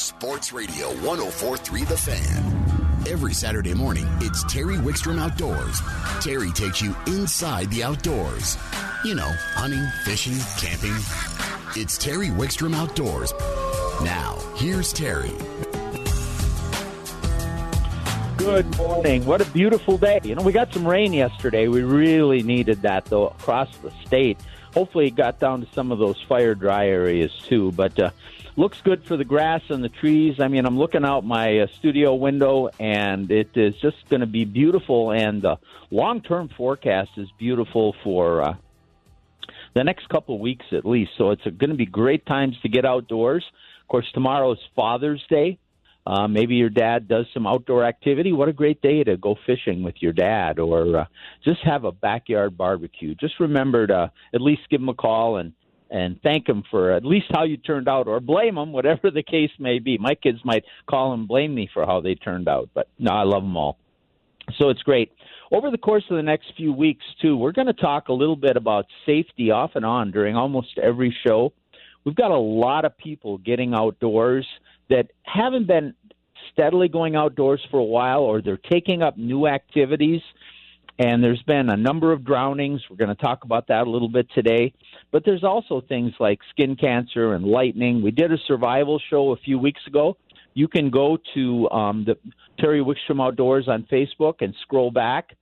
Sports Radio 1043 The Fan. Every Saturday morning, it's Terry Wickstrom Outdoors. Terry takes you inside the outdoors. You know, hunting, fishing, camping. It's Terry Wickstrom Outdoors. Now, here's Terry. Good morning. What a beautiful day. You know, we got some rain yesterday. We really needed that, though, across the state. Hopefully, it got down to some of those fire dry areas, too. But uh, looks good for the grass and the trees. I mean, I'm looking out my uh, studio window, and it is just going to be beautiful. And the long term forecast is beautiful for uh, the next couple of weeks at least. So it's going to be great times to get outdoors. Of course, tomorrow is Father's Day. Uh, maybe your dad does some outdoor activity. What a great day to go fishing with your dad, or uh, just have a backyard barbecue. Just remember to at least give him a call and and thank him for at least how you turned out, or blame him, whatever the case may be. My kids might call and blame me for how they turned out, but no, I love them all. So it's great. Over the course of the next few weeks, too, we're going to talk a little bit about safety off and on during almost every show. We've got a lot of people getting outdoors that haven't been steadily going outdoors for a while, or they're taking up new activities and there's been a number of drownings. We're going to talk about that a little bit today. But there's also things like skin cancer and lightning. We did a survival show a few weeks ago. You can go to um, the Terry Wickstrom Outdoors on Facebook and scroll back,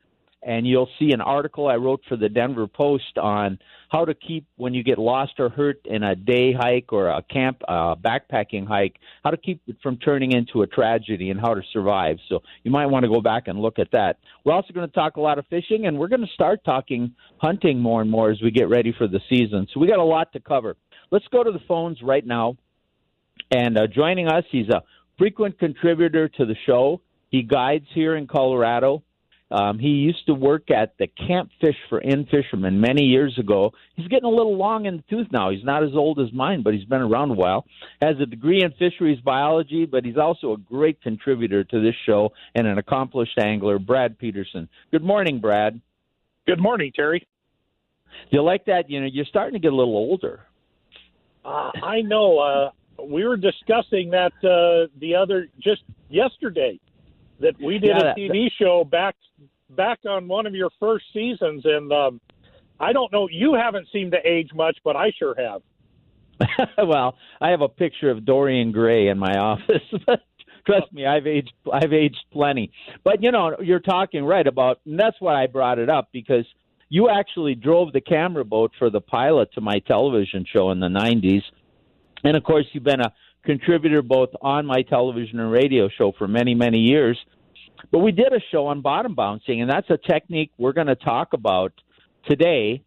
and you'll see an article I wrote for the Denver Post on how to keep when you get lost or hurt in a day hike or a camp uh, backpacking hike, how to keep it from turning into a tragedy and how to survive. So you might want to go back and look at that. We're also going to talk a lot of fishing, and we're going to start talking hunting more and more as we get ready for the season. So we got a lot to cover. Let's go to the phones right now. And uh, joining us, he's a frequent contributor to the show. He guides here in Colorado. Um, he used to work at the Camp Fish for In-Fisherman many years ago. He's getting a little long in the tooth now. He's not as old as mine, but he's been around a while. Has a degree in fisheries biology, but he's also a great contributor to this show and an accomplished angler, Brad Peterson. Good morning, Brad. Good morning, Terry. Do you like that? You know, you're starting to get a little older. Uh, I know. Uh, we were discussing that uh, the other just yesterday that we did Yeah, a TV show back back on one of your first seasons, and um, I don't know. You haven't seemed to age much, but I sure have. well, I have a picture of Dorian Gray in my office. but Trust me, I've aged. I've aged plenty. But you know, you're talking right about. And that's why I brought it up because you actually drove the camera boat for the pilot to my television show in the '90s, and of course, you've been a contributor both on my television and radio show for many, many years. But we did a show on bottom bouncing, and that's a technique we're going to talk about today.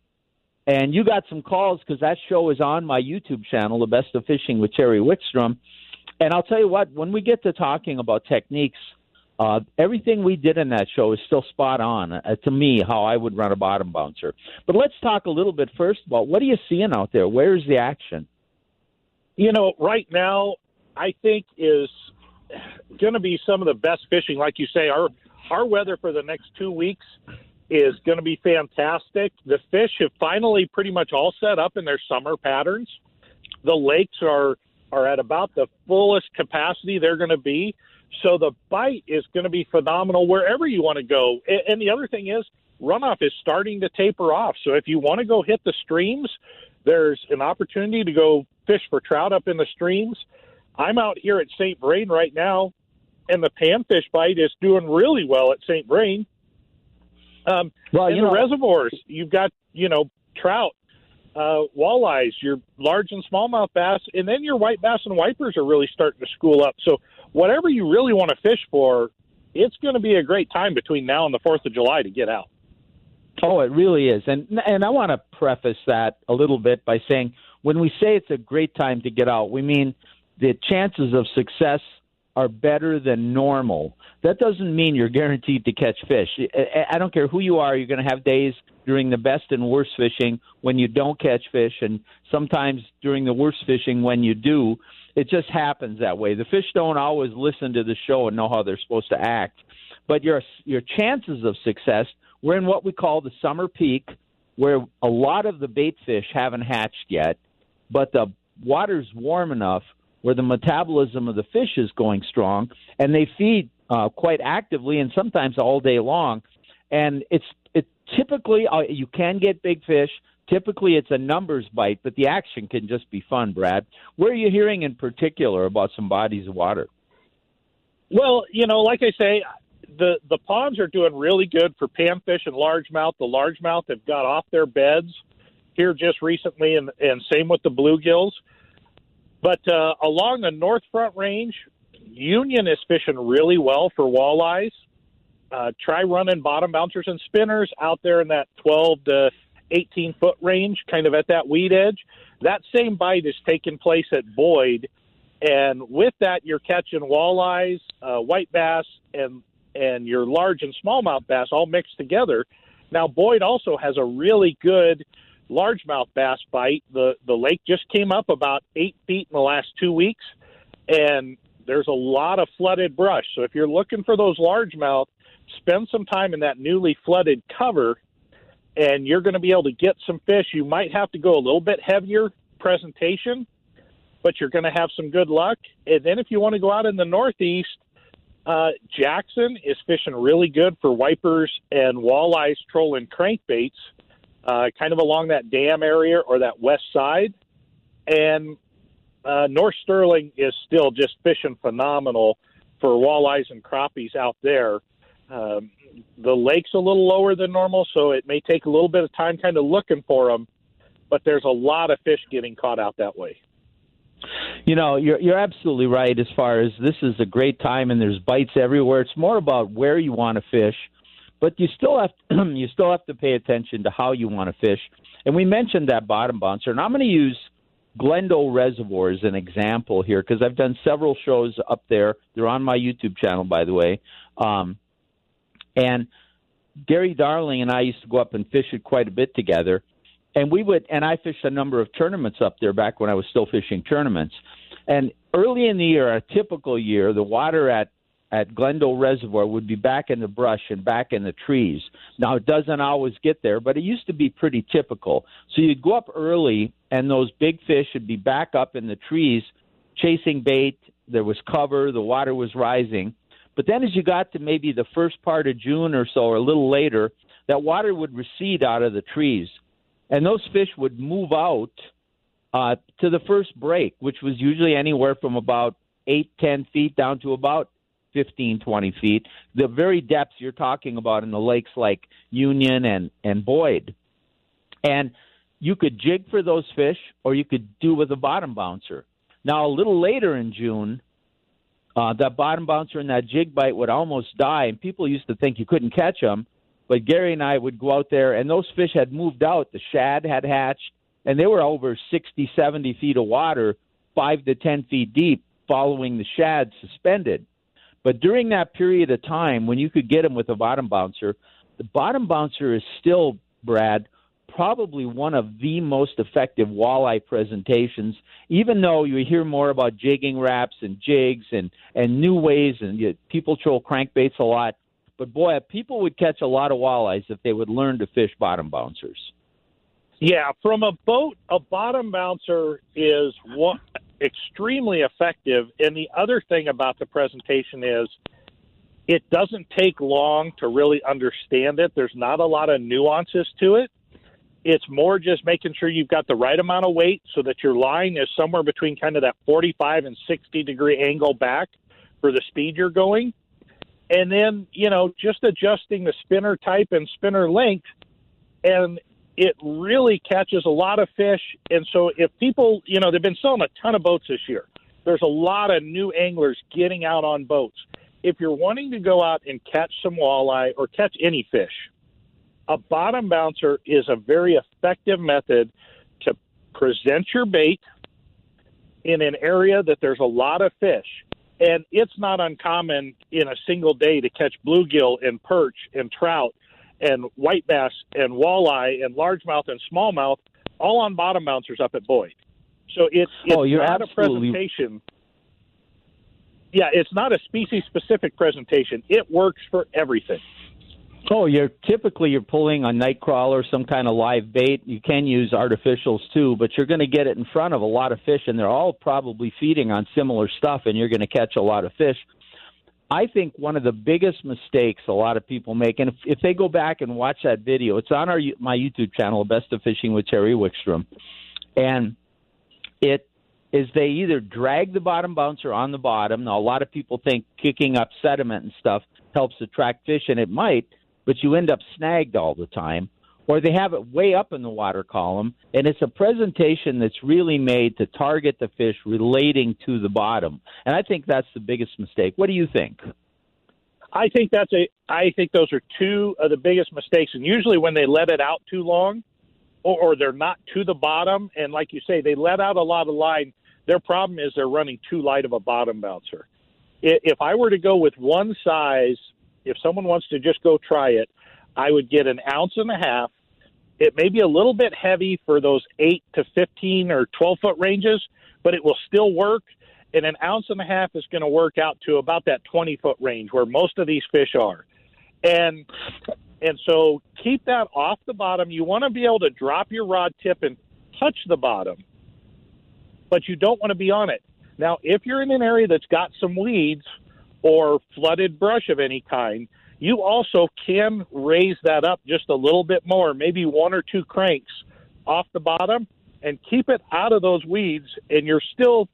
And you got some calls because that show is on my YouTube channel, The Best of Fishing with Terry Wickstrom. And I'll tell you what, when we get to talking about techniques, uh, everything we did in that show is still spot on uh, to me, how I would run a bottom bouncer. But let's talk a little bit first about what are you seeing out there? Where's the action? You know, right now, I think is going to be some of the best fishing. Like you say, our our weather for the next two weeks is going to be fantastic. The fish have finally pretty much all set up in their summer patterns. The lakes are are at about the fullest capacity they're going to be. So the bite is going to be phenomenal wherever you want to go. And the other thing is, runoff is starting to taper off. So if you want to go hit the streams, there's an opportunity to go fish for trout up in the streams. I'm out here at St. Vrain right now, and the panfish bite is doing really well at St. Vrain. Um, Well, in the know, reservoirs, you've got you know trout, uh, walleyes, your large and smallmouth bass, and then your white bass and wipers are really starting to school up. So whatever you really want to fish for, it's going to be a great time between now and the Fourth of July to get out. Oh, it really is. And and I want to preface that a little bit by saying when we say it's a great time to get out, we mean the chances of success are better than normal. That doesn't mean you're guaranteed to catch fish. I- don't care who you are, you're going to have days during the best and worst fishing when you don't catch fish and sometimes during the worst fishing when you do. It just happens that way. The fish don't always listen to the show and know how they're supposed to act. But your your chances of success we're in what we call the summer peak, where a lot of the bait fish haven't hatched yet, but the water's warm enough where the metabolism of the fish is going strong, and they feed uh, quite actively and sometimes all day long. And it's it typically uh, you can get big fish. Typically, it's a numbers bite, but the action can just be fun. Brad, where are you hearing in particular about some bodies of water? Well, you know, like I say, the the ponds are doing really good for panfish and largemouth. The largemouth have got off their beds here just recently, and and same with the bluegills. But uh, along the North Front Range, Union is fishing really well for walleyes. Uh, try running bottom bouncers and spinners out there in that 12 to 18 foot range, kind of at that weed edge. That same bite is taking place at Boyd, and with that, you're catching walleyes, uh, white bass, and and your large and smallmouth bass all mixed together. Now Boyd also has a really good largemouth bass bite. The the lake just came up about eight feet in the last two weeks, and there's a lot of flooded brush. So if you're looking for those largemouth, spend some time in that newly flooded cover, and you're going to be able to get some fish. You might have to go a little bit heavier presentation, but you're going to have some good luck. And then if you want to go out in the northeast, uh, Jackson is fishing really good for wipers and walleyes, trolling crankbaits uh, kind of along that dam area or that west side. And uh, North Sterling is still just fishing phenomenal for walleyes and crappies out there. Um, the lake's a little lower than normal, so it may take a little bit of time kind of looking for them, but there's a lot of fish getting caught out that way. You know, you're you're absolutely right as far as this is a great time and there's bites everywhere. It's more about where you want to fish but you still have to, you still have to pay attention to how you want to fish. And we mentioned that bottom bouncer, and I'm going to use Glendo Reservoir as an example here because I've done several shows up there. They're on my YouTube channel, by the way. Um, and Gary Darling and I used to go up and fish it quite a bit together. And we would, and I fished a number of tournaments up there back when I was still fishing tournaments. And early in the year, a typical year, the water at at Glendo Reservoir would be back in the brush and back in the trees. Now, it doesn't always get there, but it used to be pretty typical. So you'd go up early, and those big fish would be back up in the trees chasing bait. There was cover, the water was rising. But then as you got to maybe the first part of June or so, or a little later, that water would recede out of the trees. And those fish would move out uh, to the first break, which was usually anywhere from about eight, ten feet down to about 15, 20 feet. The very depths you're talking about in the lakes like Union and, and Boyd. And you could jig for those fish or you could do with a bottom bouncer. Now, a little later in June, uh, that bottom bouncer and that jig bite would almost die, and people used to think you couldn't catch them. But Gary and I would go out there, and those fish had moved out. The shad had hatched, and they were over 60, 70 feet of water, five to 10 feet deep, following the shad suspended. But during that period of time when you could get them with a bottom bouncer, the bottom bouncer is still, Brad, probably one of the most effective walleye presentations, even though you hear more about jigging wraps and jigs and, and new ways, and you, people troll crankbaits a lot. But boy, people would catch a lot of walleyes if they would learn to fish bottom bouncers. Yeah, from a boat, a bottom bouncer is one extremely effective. And the other thing about the presentation is it doesn't take long to really understand it. There's not a lot of nuances to it. It's more just making sure you've got the right amount of weight so that your line is somewhere between kind of that 45 and 60 degree angle back for the speed you're going. And then, you know, just adjusting the spinner type and spinner length. And it really catches a lot of fish. And so if people, you know, they've been selling a ton of boats this year. There's a lot of new anglers getting out on boats. If you're wanting to go out and catch some walleye or catch any fish, a bottom bouncer is a very effective method to present your bait in an area that there's a lot of fish. And it's not uncommon in a single day to catch bluegill and perch and trout and white bass and walleye and largemouth and smallmouth all on bottom bouncers up at Boyd. So it's, it's oh, you're not absolutely... a presentation. Yeah, it's not a species specific presentation. It works for everything. Oh, you're typically you're pulling a night crawler, some kind of live bait. You can use artificials too, but you're going to get it in front of a lot of fish, and they're all probably feeding on similar stuff, and you're going to catch a lot of fish. I think one of the biggest mistakes a lot of people make, and if, if they go back and watch that video, it's on our my YouTube channel, Best of Fishing with Terry Wickstrom, and it is they either drag the bottom bouncer on the bottom. Now, a lot of people think kicking up sediment and stuff helps attract fish, and it might but you end up snagged all the time. Or they have it way up in the water column, and it's a presentation that's really made to target the fish relating to the bottom. And I think that's the biggest mistake. What do you think? I think that's a. I think those are two of the biggest mistakes, and usually when they let it out too long, or, or they're not to the bottom, and like you say, they let out a lot of line. Their problem is they're running too light of a bottom bouncer. If I were to go with one size if someone wants to just go try it, I would get an ounce and a half. It may be a little bit heavy for those 8 to 15 or 12 foot ranges, but it will still work. And an ounce and a half is going to work out to about that 20 foot range where most of these fish are. And and so keep that off the bottom. You want to be able to drop your rod tip and touch the bottom, but you don't want to be on it. Now, if you're in an area that's got some weeds, or flooded brush of any kind, you also can raise that up just a little bit more, maybe one or two cranks off the bottom, and keep it out of those weeds. And you're still,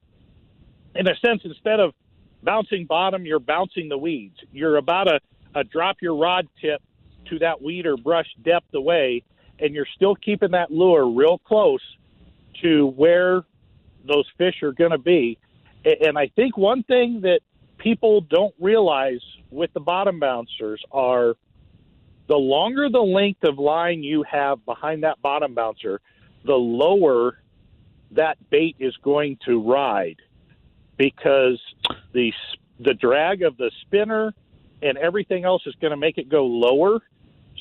in a sense, instead of bouncing bottom, you're bouncing the weeds. You're about a, a drop your rod tip to that weed or brush depth away, and you're still keeping that lure real close to where those fish are going to be. And I think one thing that people don't realize with the bottom bouncers are the longer the length of line you have behind that bottom bouncer, the lower that bait is going to ride because the the drag of the spinner and everything else is going to make it go lower.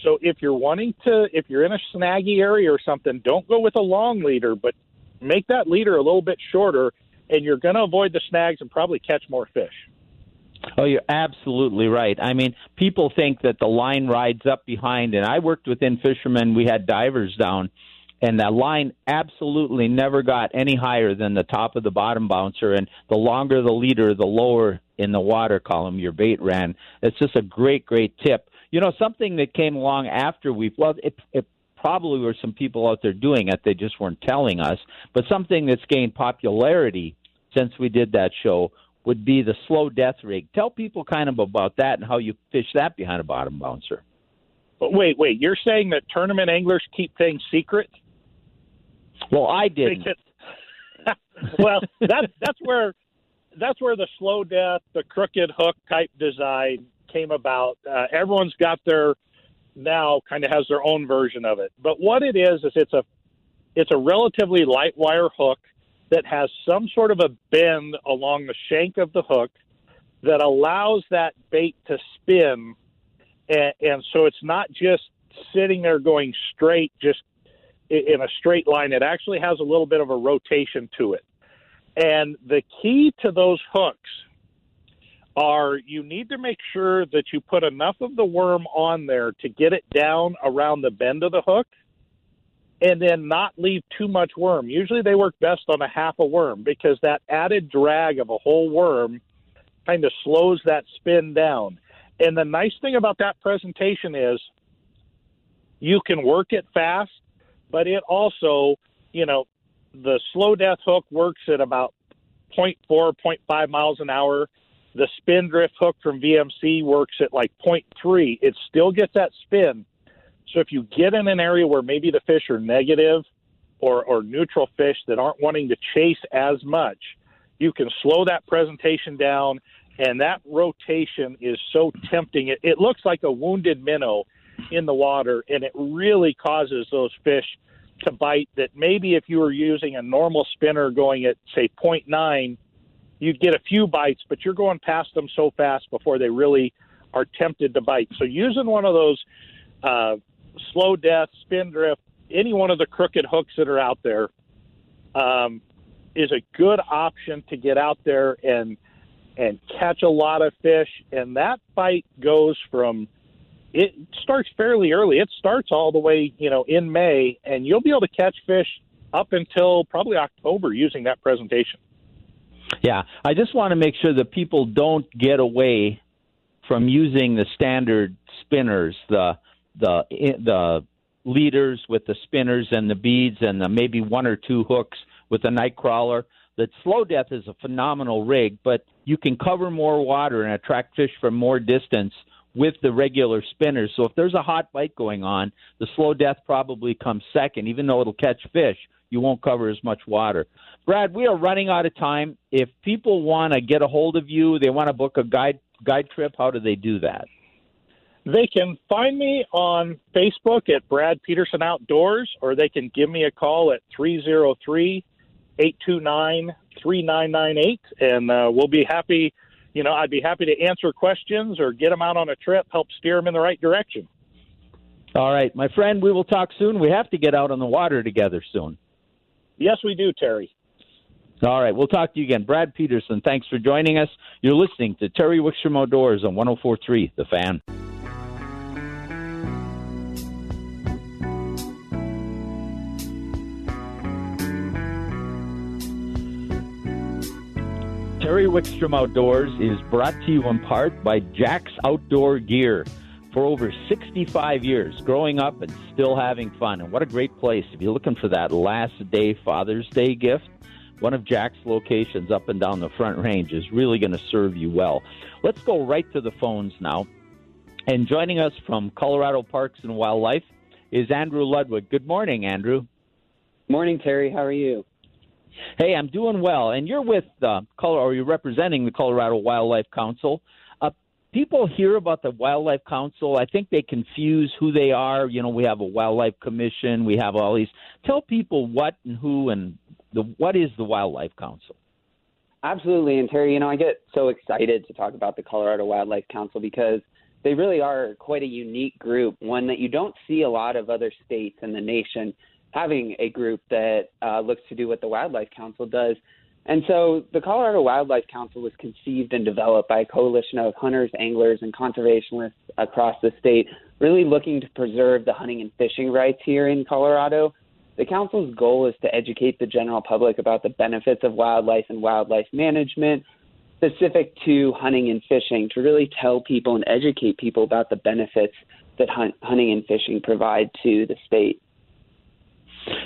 So if you're wanting to, if you're in a snaggy area or something, don't go with a long leader, but make that leader a little bit shorter, and you're going to avoid the snags and probably catch more fish. Oh, you're absolutely right. I mean, people think that the line rides up behind, and I worked with In-Fisherman. We had divers down, and the line absolutely never got any higher than the top of the bottom bouncer. And the longer the leader, the lower in the water column your bait ran. It's just a great, great tip. You know, something that came along after we well, it, it probably were some people out there doing it. They just weren't telling us. But something that's gained popularity since we did that show would be the slow death rig. Tell people kind of about that and how you fish that behind a bottom bouncer. But wait, wait, you're saying that tournament anglers keep things secret? Well, I didn't. well, that's that's where that's where the slow death, the crooked hook type design came about. Uh, everyone's got their now kind of has their own version of it. But what it is is it's a it's a relatively light wire hook that has some sort of a bend along the shank of the hook that allows that bait to spin. And, and so it's not just sitting there going straight, just in a straight line. It actually has a little bit of a rotation to it. And the key to those hooks are you need to make sure that you put enough of the worm on there to get it down around the bend of the hook and then not leave too much worm. Usually they work best on a half a worm because that added drag of a whole worm kind of slows that spin down. And the nice thing about that presentation is you can work it fast, but it also, you know, the slow death hook works at about 0.4, 0.5 miles an hour. The spin drift hook from VMC works at like 0.3. It still gets that spin, so if you get in an area where maybe the fish are negative or, or neutral fish that aren't wanting to chase as much, you can slow that presentation down. And that rotation is so tempting. It, it looks like a wounded minnow in the water, and it really causes those fish to bite that maybe if you were using a normal spinner going at, say, 0.9, you'd get a few bites, but you're going past them so fast before they really are tempted to bite. So using one of those uh, slow death, spin drift, any one of the crooked hooks that are out there um, is a good option to get out there and and catch a lot of fish. And that bite goes from it starts fairly early. It starts all the way, you know, in May, and you'll be able to catch fish up until probably October using that presentation. Yeah, I just want to make sure that people don't get away from using the standard spinners, the the the leaders with the spinners and the beads and the maybe one or two hooks with the night crawler. That slow death is a phenomenal rig, but you can cover more water and attract fish from more distance with the regular spinners. So if there's a hot bite going on, the slow death probably comes second, even though it'll catch fish you won't cover as much water. Brad, we are running out of time. If people want to get a hold of you, they want to book a guide guide trip, how do they do that? They can find me on Facebook at Brad Peterson Outdoors, or they can give me a call at 303 829 3998, and uh, we'll be happy. You know, I'd be happy to answer questions or get them out on a trip, help steer them in the right direction. All right, my friend, we will talk soon. We have to get out on the water together soon. Yes, we do, Terry. All right, we'll talk to you again. Brad Peterson, thanks for joining us. You're listening to Terry Wickstrom Outdoors on 1043 The Fan. Terry Wickstrom Outdoors is brought to you in part by Jack's Outdoor Gear for over 65 years, growing up and still having fun. And what a great place. If you're looking for that last day Father's Day gift, one of Jack's locations up and down the front range is really going to serve you well. Let's go right to the phones now. And joining us from Colorado Parks and Wildlife is Andrew Ludwig. Good morning, Andrew. Morning, Terry. How are you? Hey, I'm doing well. And you're with uh, Colorado, or you're representing the Colorado Wildlife Council Uh, people hear about the Wildlife Council. I think they confuse who they are. You know, we have a Wildlife Commission, we have all these. Tell people what and who and the what is the Wildlife Council. Absolutely, and Terry, you know, I get so excited to talk about the Colorado Wildlife Council because they really are quite a unique group, one that you don't see a lot of other states in the nation having a group that uh, looks to do what the Wildlife Council does. And so the Colorado Wildlife Council was conceived and developed by a coalition of hunters, anglers, and conservationists across the state, really looking to preserve the hunting and fishing rights here in Colorado. The council's goal is to educate the general public about the benefits of wildlife and wildlife management, specific to hunting and fishing, to really tell people and educate people about the benefits that hunt, hunting and fishing provide to the state.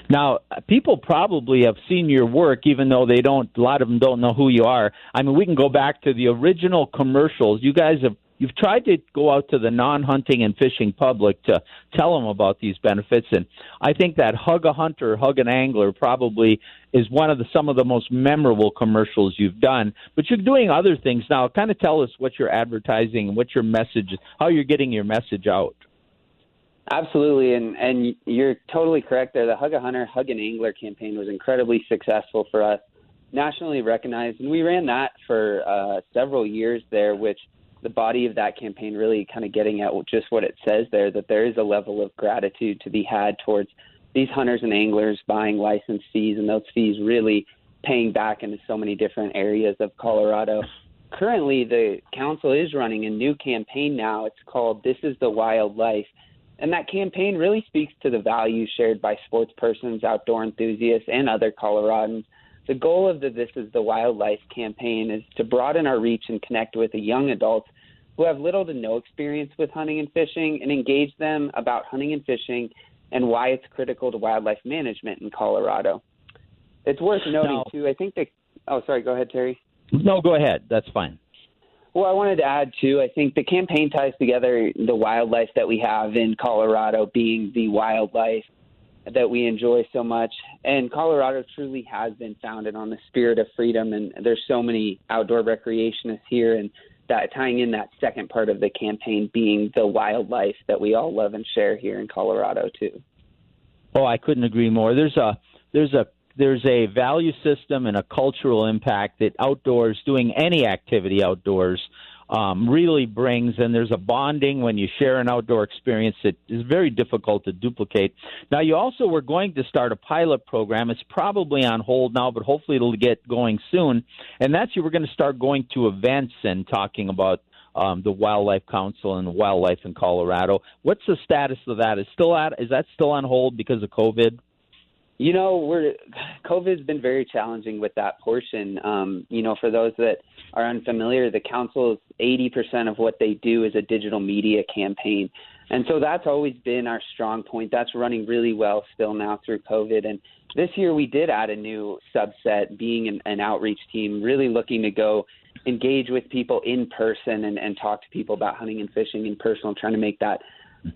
Now, people probably have seen your work, even though they don't. A lot of them don't know who you are. I mean, we can go back to the original commercials. You guys have you've tried to go out to the non-hunting and fishing public to tell them about these benefits, and I think that "Hug a Hunter, Hug an Angler" probably is one of the some of the most memorable commercials you've done. But you're doing other things now. Kind of tell us what you're advertising and what your message, how you're getting your message out. Absolutely, and and you're totally correct there. The Hug a Hunter, Hug an Angler campaign was incredibly successful for us, nationally recognized, and we ran that for uh, several years there. Which the body of that campaign really kind of getting at just what it says there that there is a level of gratitude to be had towards these hunters and anglers buying license fees, and those fees really paying back into so many different areas of Colorado. Currently, the council is running a new campaign now. It's called "This Is the Wild Life." And that campaign really speaks to the values shared by sports persons, outdoor enthusiasts, and other Coloradans. The goal of the This is the Wildlife campaign is to broaden our reach and connect with the young adults who have little to no experience with hunting and fishing and engage them about hunting and fishing and why it's critical to wildlife management in Colorado. It's worth noting, no. too, I think that. Oh, sorry, go ahead, Terry. No, go ahead. That's fine. Well, I wanted to add too. I think the campaign ties together the wildlife that we have in Colorado, being the wildlife that we enjoy so much. And Colorado truly has been founded on the spirit of freedom, and there's so many outdoor recreationists here, and that tying in that second part of the campaign being the wildlife that we all love and share here in Colorado too. Oh, I couldn't agree more. There's a there's a there's a value system and a cultural impact that outdoors, doing any activity outdoors, um, really brings, and there's a bonding when you share an outdoor experience that is very difficult to duplicate. Now, you also were going to start a pilot program. It's probably on hold now, but hopefully it'll get going soon. And that's you were going to start going to events and talking about um, the Wildlife Council and Wildlife in Colorado. What's the status of that? Is still at is that still on hold because of COVID? You know, we're COVID's been very challenging with that portion. Um, you know, for those that are unfamiliar, the council's 80% of what they do is a digital media campaign. And so that's always been our strong point. That's running really well still now through COVID. And this year we did add a new subset, being an, an outreach team, really looking to go engage with people in person and, and talk to people about hunting and fishing in person, trying to make that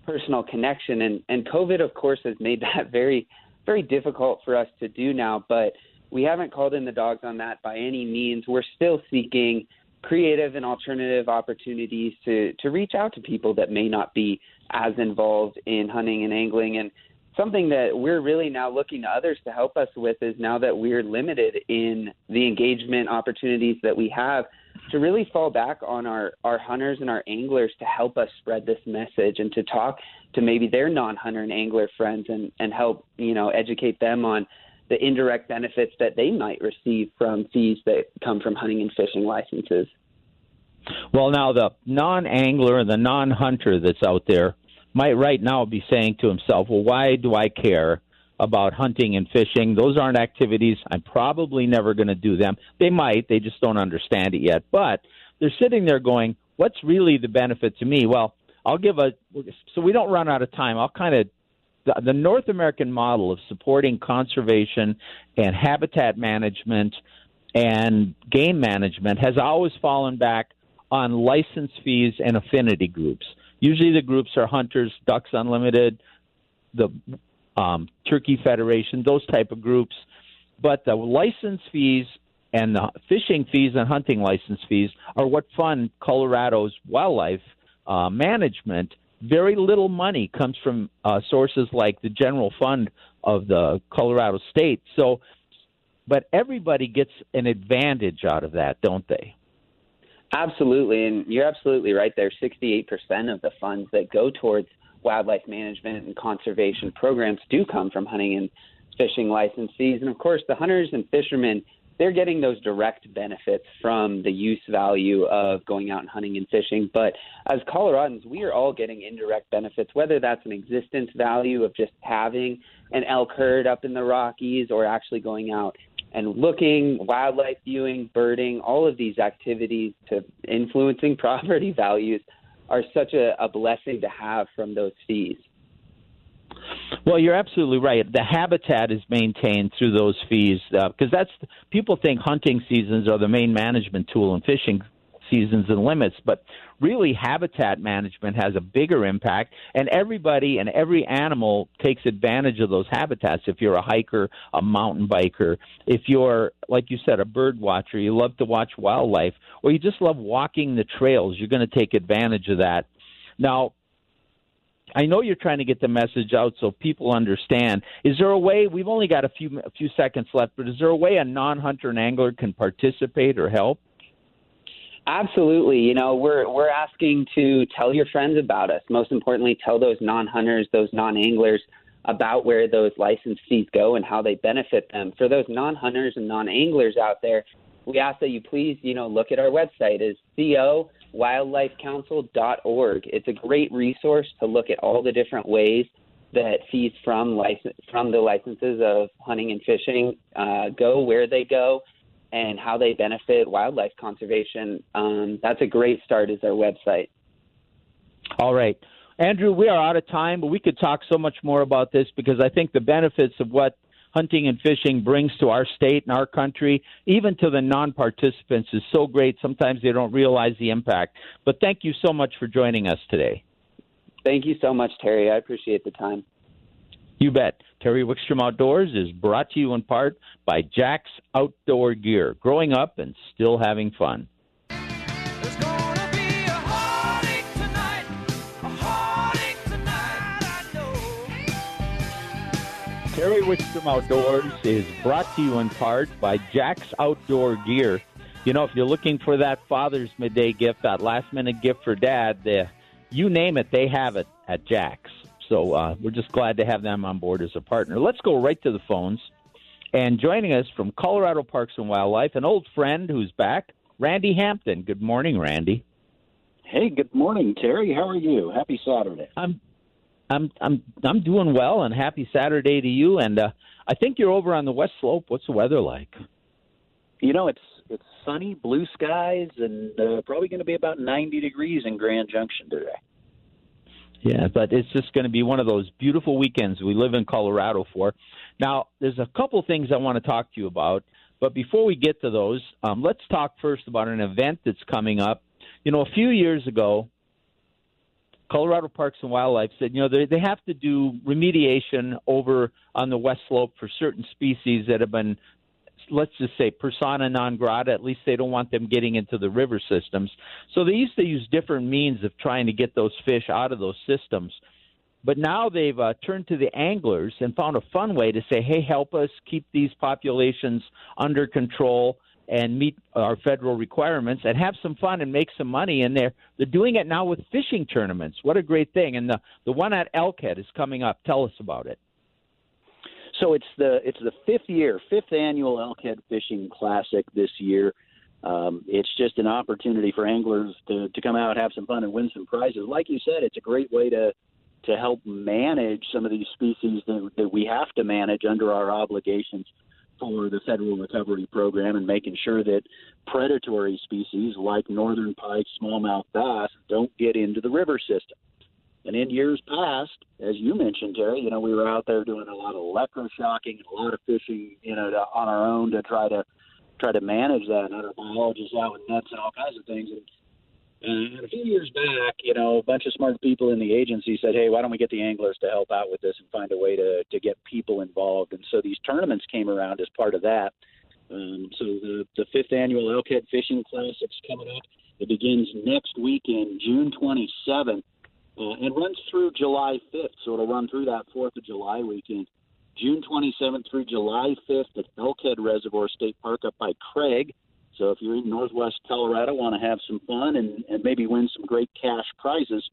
personal connection. And, and COVID, of course, has made that very very difficult for us to do now, but we haven't called in the dogs on that by any means. We're still seeking creative and alternative opportunities to to reach out to people that may not be as involved in hunting and angling and something that we're really now looking to others to help us with is now that we're limited in the engagement opportunities that we have to really fall back on our, our hunters and our anglers to help us spread this message and to talk to maybe their non-hunter and angler friends and, and help, you know, educate them on the indirect benefits that they might receive from fees that come from hunting and fishing licenses. Well, now the non-angler and the non-hunter that's out there might right now be saying to himself, "Well, why do I care about hunting and fishing. Those aren't activities. I'm probably never going to do them. They might, they just don't understand it yet. But they're sitting there going, what's really the benefit to me? Well, I'll give a, so we don't run out of time. I'll kind of, the, the North American model of supporting conservation and habitat management and game management has always fallen back on license fees and affinity groups. Usually the groups are hunters, Ducks Unlimited, the um, Turkey Federation, those type of groups. But the license fees and the fishing fees and hunting license fees are what fund Colorado's wildlife uh, management. Very little money comes from uh, sources like the general fund of the Colorado state. So, but everybody gets an advantage out of that, don't they? Absolutely, and you're absolutely right there. 68% of the funds that go towards wildlife management and conservation programs do come from hunting and fishing licensees. And of course, the hunters and fishermen, they're getting those direct benefits from the use value of going out and hunting and fishing. But as Coloradans, we are all getting indirect benefits, whether that's an existence value of just having an elk herd up in the Rockies or actually going out and looking, wildlife viewing, birding, all of these activities to influencing property values are such a, a blessing to have from those fees. Well, you're absolutely right. The habitat is maintained through those fees because uh, that's people think hunting seasons are the main management tool and fishing seasons and limits, but really habitat management has a bigger impact and everybody and every animal takes advantage of those habitats if you're a hiker a mountain biker if you're like you said a bird watcher you love to watch wildlife or you just love walking the trails you're going to take advantage of that now I know you're trying to get the message out so people understand. Is there a way? We've only got a few a few seconds left, but is there a way a non-hunter and angler can participate or help? Absolutely. You know, we're we're asking to tell your friends about us. Most importantly, tell those non-hunters, those non-anglers about where those license fees go and how they benefit them. For those non-hunters and non-anglers out there, we ask that you please, you know, look at our website is cowildlifecouncil.org. It's a great resource to look at all the different ways that fees from license from the licenses of hunting and fishing uh, go, where they go, and how they benefit wildlife conservation. Um, that's a great start is our website. All right. Andrew, we are out of time, but we could talk so much more about this because I think the benefits of what hunting and fishing brings to our state and our country, even to the non participants, is so great. Sometimes they don't realize the impact. But thank you so much for joining us today. Thank you so much, Terry. I appreciate the time. You bet. Terry Wickstrom Outdoors is brought to you in part by Jack's Outdoor Gear, growing up and still having fun. Terry Wickstrom Outdoors is brought to you in part by Jack's Outdoor Gear. You know, if you're looking for that Father's Midday gift, that last minute gift for dad, the, you name it, they have it at Jack's. So uh, we're just glad to have them on board as a partner. Let's go right to the phones. And joining us from Colorado Parks and Wildlife, an old friend who's back, Randy Hampton. Good morning, Randy. Hey, good morning, Terry. How are you? Happy Saturday. I'm I'm I'm I'm doing well and happy Saturday to you and uh I think you're over on the west slope. What's the weather like? You know, it's it's sunny, blue skies and uh, probably going to be about 90 degrees in Grand Junction today. Yeah, but it's just going to be one of those beautiful weekends we live in Colorado for. Now, there's a couple things I want to talk to you about, but before we get to those, um, let's talk first about an event that's coming up. You know, a few years ago, Colorado Parks and Wildlife said, you know, they, they have to do remediation over on the West Slope for certain species that have been let's just say persona non grata. At least they don't want them getting into the river systems. So they used to use different means of trying to get those fish out of those systems. But now they've uh, turned to the anglers and found a fun way to say, hey, help us keep these populations under control and meet our federal requirements and have some fun and make some money. And they're they're doing it now with fishing tournaments. What a great thing! And the the one at Elkhead is coming up. Tell us about it. So it's the it's the fifth year, fifth annual Elkhead Fishing Classic this year. Um, it's just an opportunity for anglers to, to come out, have some fun, and win some prizes. Like you said, it's a great way to to help manage some of these species that, that we have to manage under our obligations for the federal recovery program and making sure that predatory species like northern pike, smallmouth bass don't get into the river system. And in years past, as you mentioned, Terry, you know, we were out there doing a lot of electroshocking and a lot of fishing, you know, to, on our own to try to try to manage that. And other biologists out with nets and all kinds of things. And, and a few years back, you know, a bunch of smart people in the agency said, "Hey, why don't we get the anglers to help out with this and find a way to to get people involved?" And so these tournaments came around as part of that. Um, so the the fifth annual Elkhead Fishing Classic's coming up. It begins next weekend, June 27th uh, and runs through July 5th. So it'll run through that 4th of July weekend. June 27th through July 5th at Elkhead Reservoir State Park up by Craig. So if you're in Northwest Colorado, want to have some fun and, and maybe win some great cash prizes,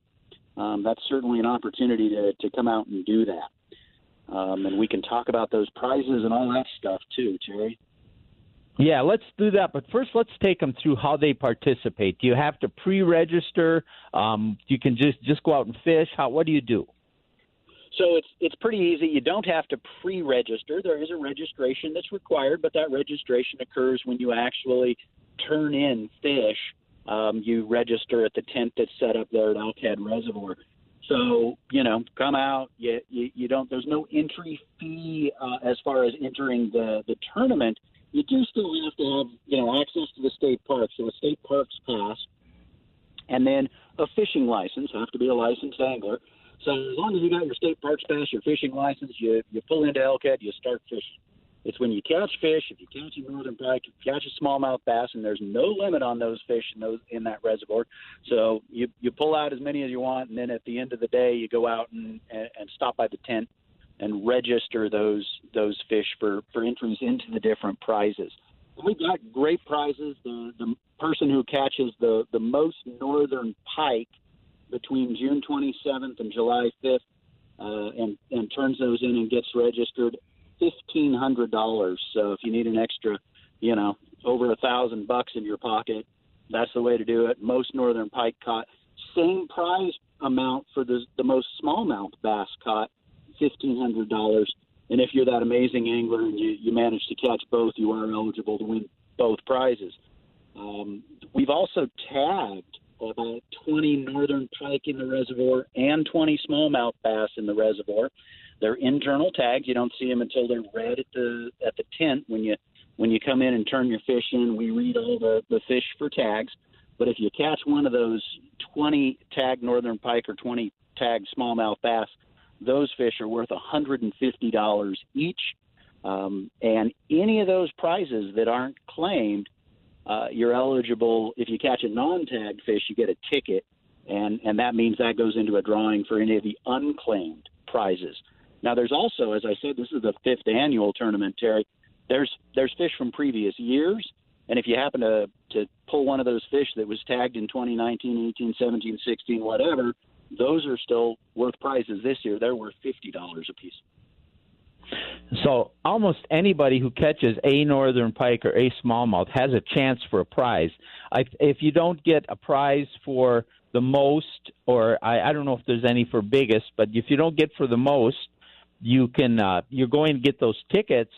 um, that's certainly an opportunity to, to come out and do that. Um, and we can talk about those prizes and all that stuff too, Terry. Yeah, let's do that. But first, let's take them through how they participate. Do you have to pre-register? Um, you can just just go out and fish. How? What do you do? So it's it's pretty easy. You don't have to pre-register. There is a registration that's required, but that registration occurs when you actually turn in fish. Um, you register at the tent that's set up there at Elkhead Reservoir. So you know, come out. You you, you don't. There's no entry fee uh, as far as entering the the tournament you do still have to have you know access to the state park, so a state parks pass, and then a fishing license. Have to be a licensed angler. So as long as you got your state parks pass, your fishing license, you you pull into Elkhead, you start fishing. It's when you catch fish. If you catch a northern pike, if you catch a smallmouth bass, and there's no limit on those fish in those in that reservoir. So you you pull out as many as you want, and then at the end of the day, you go out and and, and stop by the tent and register those those fish for for entries into the different prizes. we've got great prizes. The the person who catches the the most northern pike between June 27th and July 5th uh, and and turns those in and gets registered, fifteen hundred dollars. So if you need an extra, you know, over a thousand bucks in your pocket, that's the way to do it. Most northern pike caught. Same prize amount for the the most smallmouth bass caught fifteen hundred dollars. And if you're that amazing angler and you, you manage to catch both, you are eligible to win both prizes. Um, we've also tagged about 20 northern pike in the reservoir and 20 smallmouth bass in the reservoir. They're internal tags. You don't see them until they're read at the at the tent when you when you come in and turn your fish in. We read all the the fish for tags. But if you catch one of those 20 tag northern pike or 20 tag smallmouth bass, those fish are worth $150 each. Um, and any of those prizes that aren't claimed, uh, you're eligible. If you catch a non-tagged fish, you get a ticket, and and that means that goes into a drawing for any of the unclaimed prizes. Now, there's also, as I said, this is the fifth annual tournament, Terry. There's there's fish from previous years, and if you happen to to pull one of those fish that was tagged in 2019, 18, 17, 16, whatever, those are still worth prizes this year. They're worth fifty dollars a piece. So almost anybody who catches a northern pike or a smallmouth has a chance for a prize. I, if you don't get a prize for the most, or I, I don't know if there's any for biggest, but if you don't get for the most, you can uh, you're going to get those tickets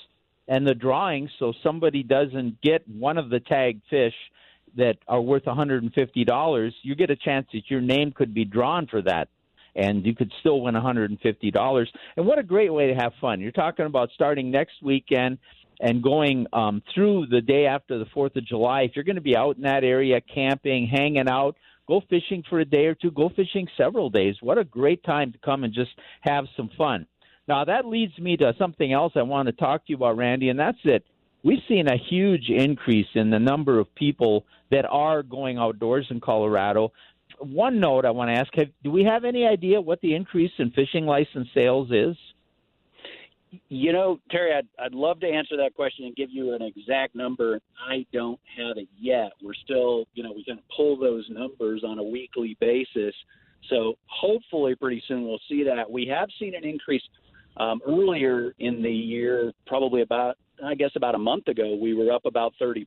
and the drawing. So somebody doesn't get one of the tagged fish that are worth $150, you get a chance that your name could be drawn for that and you could still win $150. And what a great way to have fun. You're talking about starting next weekend and going um, through the day after the 4th of July. If you're going to be out in that area camping, hanging out, go fishing for a day or two, go fishing several days. What a great time to come and just have some fun. Now, that leads me to something else I want to talk to you about, Randy, and that's it. We've seen a huge increase in the number of people that are going outdoors in Colorado. One note I want to ask have, do we have any idea what the increase in fishing license sales is? You know, Terry, I'd, I'd love to answer that question and give you an exact number. I don't have it yet. We're still, you know, we can pull those numbers on a weekly basis. So hopefully, pretty soon we'll see that. We have seen an increase um, earlier in the year, probably about, I guess, about a month ago, we were up about 30%.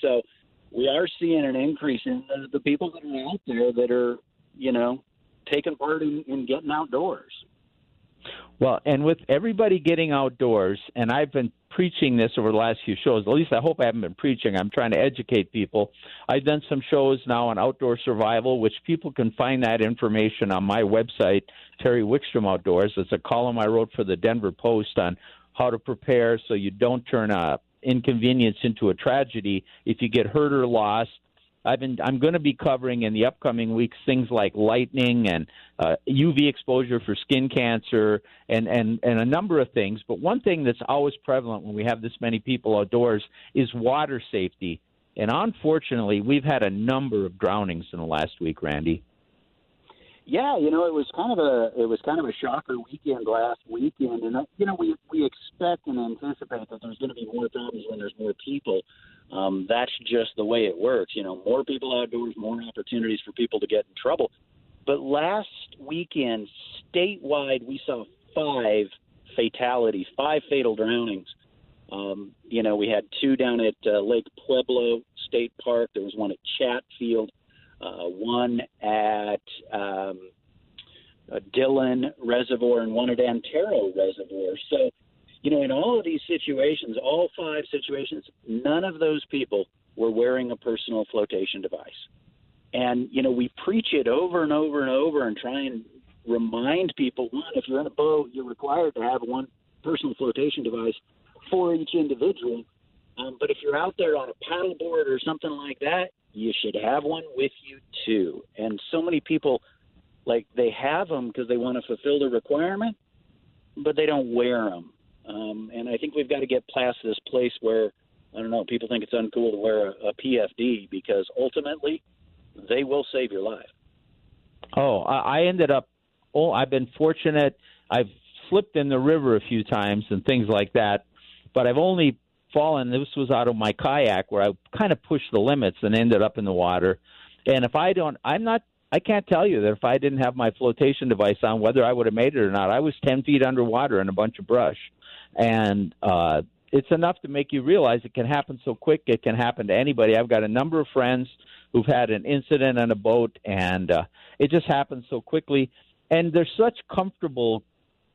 So we are seeing an increase in the, the people that are out there that are, you know, taking part in, in getting outdoors. Well, and with everybody getting outdoors, and I've been preaching this over the last few shows. At least I hope I haven't been preaching. I'm trying to educate people. I've done some shows now on outdoor survival, which people can find that information on my website, Terry Wickstrom Outdoors. It's a column I wrote for the Denver Post on how to prepare so you don't turn a inconvenience into a tragedy if you get hurt or lost I've been I'm going to be covering in the upcoming weeks things like lightning and uh, UV exposure for skin cancer and and and a number of things. But one thing that's always prevalent when we have this many people outdoors is water safety. And unfortunately, we've had a number of drownings in the last week, Randy. Yeah, you know, it was kind of a it was kind of a shocker weekend last weekend, and uh, you know, we we expect and anticipate that there's going to be more problems when there's more people. Um, that's just the way it works. You know, more people outdoors, more opportunities for people to get in trouble. But last weekend, statewide, we saw five fatalities, five fatal drownings. Um, you know, we had two down at uh, Lake Pueblo State Park. There was one at Chatfield uh, one at um, Dillon Reservoir and one at Antero Reservoir. So, you know, in all of these situations, all five situations, none of those people were wearing a personal flotation device. And, you know, we preach it over and over and over and try and remind people one, if you're in a boat, you're required to have one personal flotation device for each individual. Um, but if you're out there on a paddleboard or something like that, you should have one with you too. And so many people, like, they have them because they want to fulfill the requirement, but they don't wear them. Um, and I think we've got to get past this place where, I don't know, people think it's uncool to wear a, a PFD because ultimately they will save your life. Oh, I ended up, oh, I've been fortunate. I've slipped in the river a few times and things like that, but I've only fallen. This was out of my kayak where I kind of pushed the limits and ended up in the water. And if I don't, I'm not. I can't tell you that if I didn't have my flotation device on, whether I would have made it or not. I was ten feet underwater in a bunch of brush, and uh, it's enough to make you realize it can happen so quick. It can happen to anybody. I've got a number of friends who've had an incident on a boat, and uh, it just happens so quickly. And they're such comfortable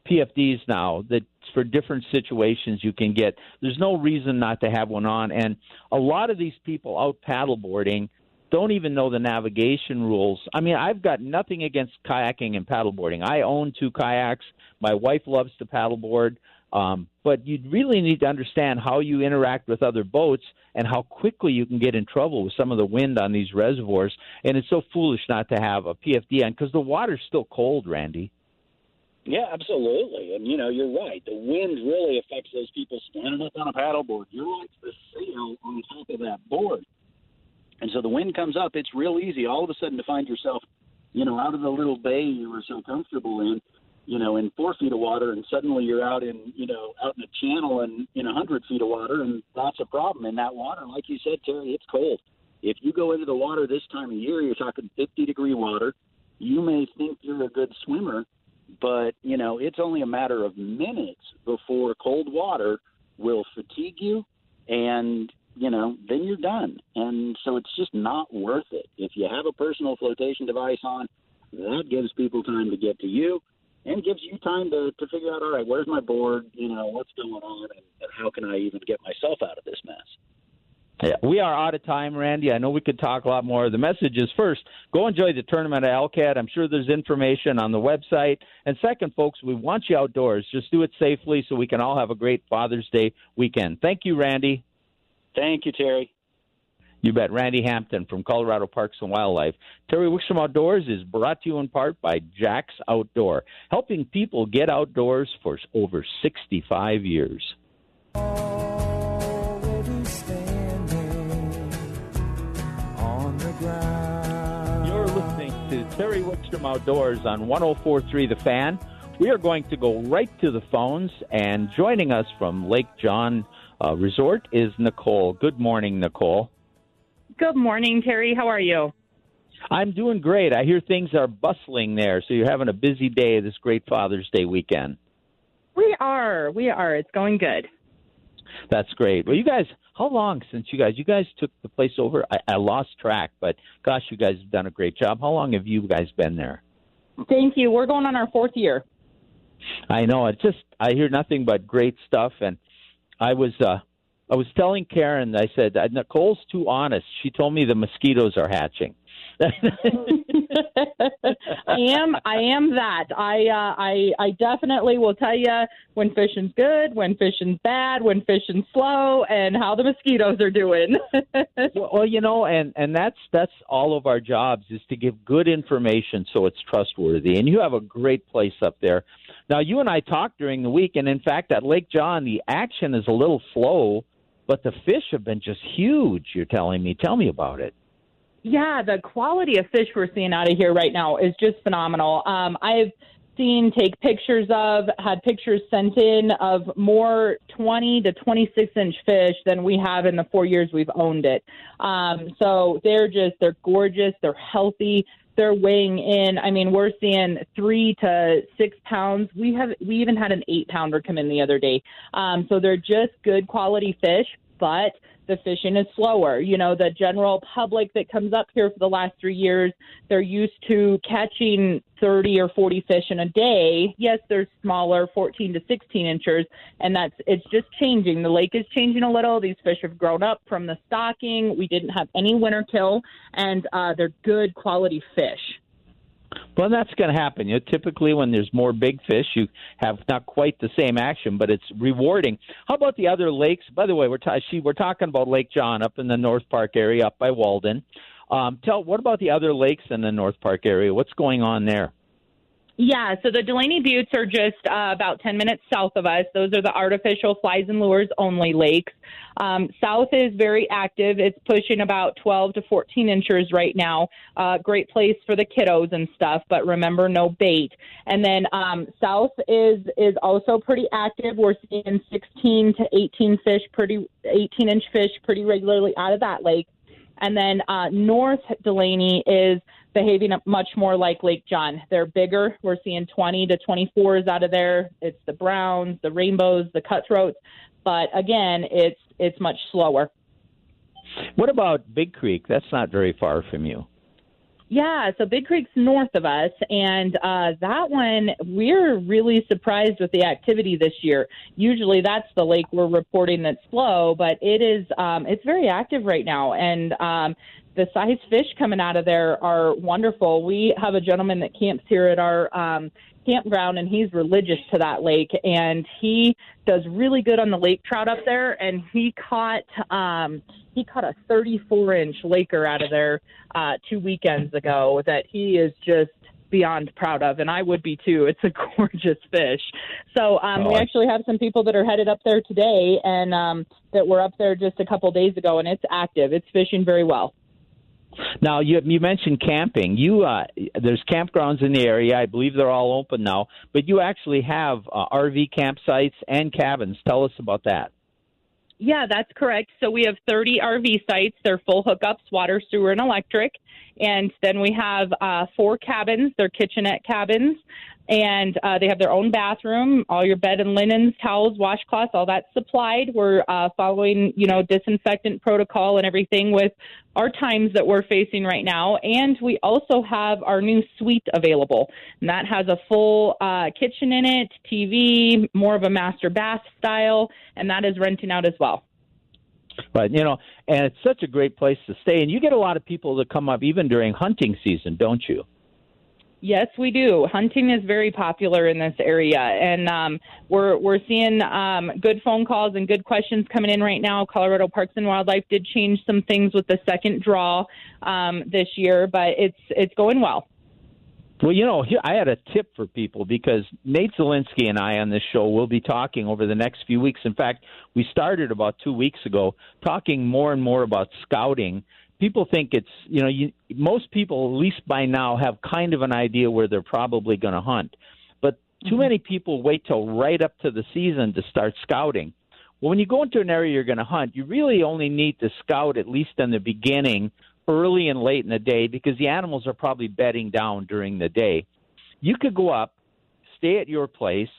PFDs now that for different situations you can get. There's no reason not to have one on. And a lot of these people out paddleboarding don't even know the navigation rules. I mean, I've got nothing against kayaking and paddleboarding. I own two kayaks. My wife loves to paddleboard. Um, but you really need to understand how you interact with other boats and how quickly you can get in trouble with some of the wind on these reservoirs. And it's so foolish not to have a PFD on because the water's still cold, Randy. Yeah, absolutely. And you know, you're right. The wind really affects those people standing up on a paddleboard. You're like the sail on top of that board. And so the wind comes up, it's real easy all of a sudden to find yourself, you know, out of the little bay you were so comfortable in, you know, in four feet of water, and suddenly you're out in, you know, out in a channel and in a hundred feet of water, and that's a problem. In that water, like you said, Terry, it's cold. If you go into the water this time of year, you're talking 50 degree water. You may think you're a good swimmer, but you know it's only a matter of minutes before cold water will fatigue you and you know, then you're done. And so it's just not worth it. If you have a personal flotation device on, that gives people time to get to you and gives you time to, to figure out, all right, where's my board? You know, what's going on and, and how can I even get myself out of this mess? Yeah, we are out of time, Randy. I know we could talk a lot more. The message is first, go enjoy the tournament at LCAT. I'm sure there's information on the website. And second, folks, we want you outdoors. Just do it safely so we can all have a great Father's Day weekend. Thank you, Randy. Thank you, Terry. You bet. Randy Hampton from Colorado Parks and Wildlife. Terry Wickstrom Outdoors is brought to you in part by Jack's Outdoor, helping people get outdoors for over 65 years. Terry Outdoors on 1043 The Fan. We are going to go right to the phones, and joining us from Lake John uh, Resort is Nicole. Good morning, Nicole. Good morning, Terry. How are you? I'm doing great. I hear things are bustling there, so you're having a busy day this great Father's Day weekend. We are. We are. It's going good. That's great. Well, you guys, how long since you guys you guys took the place over? I, I lost track, but gosh, you guys have done a great job. How long have you guys been there? Thank you. We're going on our fourth year. I know. It just I hear nothing but great stuff, and I was uh I was telling Karen. I said Nicole's too honest. She told me the mosquitoes are hatching. I am. I am that. I. Uh, I. I definitely will tell you when fishing's good, when fishing's bad, when fishing's slow, and how the mosquitoes are doing. well, well, you know, and and that's that's all of our jobs is to give good information so it's trustworthy. And you have a great place up there. Now, you and I talked during the week, and in fact, at Lake John, the action is a little slow, but the fish have been just huge. You're telling me. Tell me about it. Yeah, the quality of fish we're seeing out of here right now is just phenomenal. Um, I've seen take pictures of, had pictures sent in of more 20 to 26 inch fish than we have in the four years we've owned it. Um, so they're just, they're gorgeous, they're healthy, they're weighing in. I mean, we're seeing three to six pounds. We have, we even had an eight pounder come in the other day. Um, so they're just good quality fish, but the fishing is slower. You know, the general public that comes up here for the last three years, they're used to catching 30 or 40 fish in a day. Yes, they're smaller, 14 to 16 inches, and that's it's just changing. The lake is changing a little. These fish have grown up from the stocking. We didn't have any winter kill, and uh, they're good quality fish. Well, that's going to happen. You know, typically, when there's more big fish, you have not quite the same action, but it's rewarding. How about the other lakes? By the way, we're ta- she, we're talking about Lake John up in the North Park area, up by Walden. Um, tell what about the other lakes in the North Park area? What's going on there? Yeah, so the Delaney Buttes are just uh, about 10 minutes south of us. Those are the artificial flies and lures only lakes. Um, south is very active. It's pushing about 12 to 14 inches right now. Uh, great place for the kiddos and stuff, but remember, no bait. And then um, south is is also pretty active. We're seeing 16 to 18 fish, pretty 18 inch fish, pretty regularly out of that lake. And then uh, North Delaney is behaving much more like Lake John. They're bigger. We're seeing 20 to 24s out of there. It's the browns, the rainbows, the cutthroats. But again, it's it's much slower. What about Big Creek? That's not very far from you. Yeah, so Big Creek's north of us, and uh, that one we're really surprised with the activity this year. Usually, that's the lake we're reporting that's slow, but it is um, it's very active right now, and um, the size fish coming out of there are wonderful. We have a gentleman that camps here at our um, campground, and he's religious to that lake, and he does really good on the lake trout up there. And he caught um, he caught a 34 inch laker out of there uh, two weekends ago that he is just beyond proud of, and I would be too. It's a gorgeous fish. So um, oh, we actually have some people that are headed up there today, and um, that were up there just a couple days ago, and it's active. It's fishing very well. Now you you mentioned camping. You uh, there's campgrounds in the area. I believe they're all open now, but you actually have uh, RV campsites and cabins. Tell us about that. Yeah, that's correct. So we have 30 RV sites. They're full hookups, water, sewer, and electric. And then we have uh, four cabins. They're kitchenette cabins. And uh, they have their own bathroom. All your bed and linens, towels, washcloths, all that's supplied. We're uh, following, you know, disinfectant protocol and everything with our times that we're facing right now. And we also have our new suite available, and that has a full uh, kitchen in it, TV, more of a master bath style, and that is renting out as well. But you know, and it's such a great place to stay, and you get a lot of people that come up even during hunting season, don't you? Yes, we do. Hunting is very popular in this area, and um, we're we're seeing um, good phone calls and good questions coming in right now. Colorado Parks and Wildlife did change some things with the second draw um, this year, but it's it's going well. Well, you know, I had a tip for people because Nate Zelinsky and I on this show will be talking over the next few weeks. In fact, we started about two weeks ago talking more and more about scouting people think it's you know you, most people at least by now have kind of an idea where they're probably going to hunt. But too mm-hmm. many people wait till right up to the season to start scouting. Well when you go into an area you're going to hunt you really only need to scout at least in the beginning early and late in the day because the animals are probably bedding down during the day. You could go up stay at your place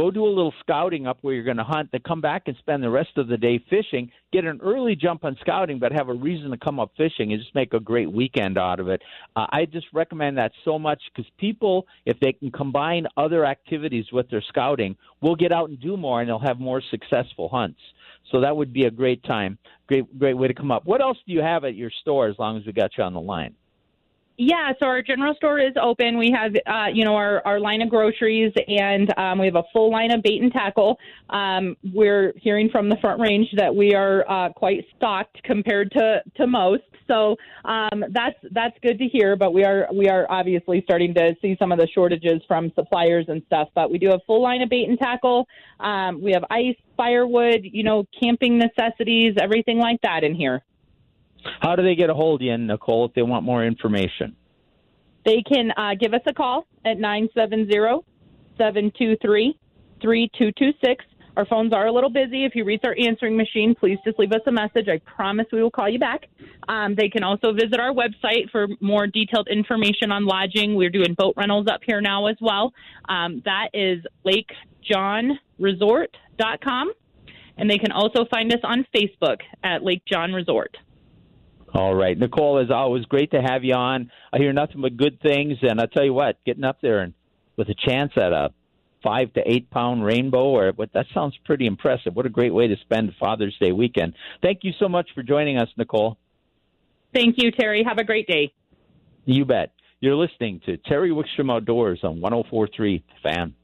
go do a little scouting up where you're going to hunt, then come back and spend the rest of the day fishing. Get an early jump on scouting, but have a reason to come up fishing and just make a great weekend out of it. Uh, I just recommend that so much because people, if they can combine other activities with their scouting, will get out and do more, and they'll have more successful hunts. So that would be a great time, great great way to come up. What else do you have at your store? As long as we got you on the line. Yeah, so our general store is open. We have, uh, you know, our, our line of groceries, and um, we have a full line of bait and tackle. Um, we're hearing from the Front Range that we are uh, quite stocked compared to, to most. So um, that's that's good to hear. But we are we are obviously starting to see some of the shortages from suppliers and stuff. But we do have full line of bait and tackle. Um, we have ice, firewood, you know, camping necessities, everything like that in here. How do they get a hold of you, Nicole, if they want more information? They can uh, give us a call at 970 723 3226. Our phones are a little busy. If you reach our answering machine, please just leave us a message. I promise we will call you back. Um, they can also visit our website for more detailed information on lodging. We're doing boat rentals up here now as well. Um, that is lakejohnresort.com. And they can also find us on Facebook at Lake John Resort. All right, Nicole, as always, great to have you on. I hear nothing but good things, and I tell you what, getting up there and with a chance at a five to eight pound rainbow, or what that sounds pretty impressive. What a great way to spend Father's Day weekend. Thank you so much for joining us, Nicole. Thank you, Terry. Have a great day. You bet. You're listening to Terry Wickstrom Outdoors on 104.3 Fan.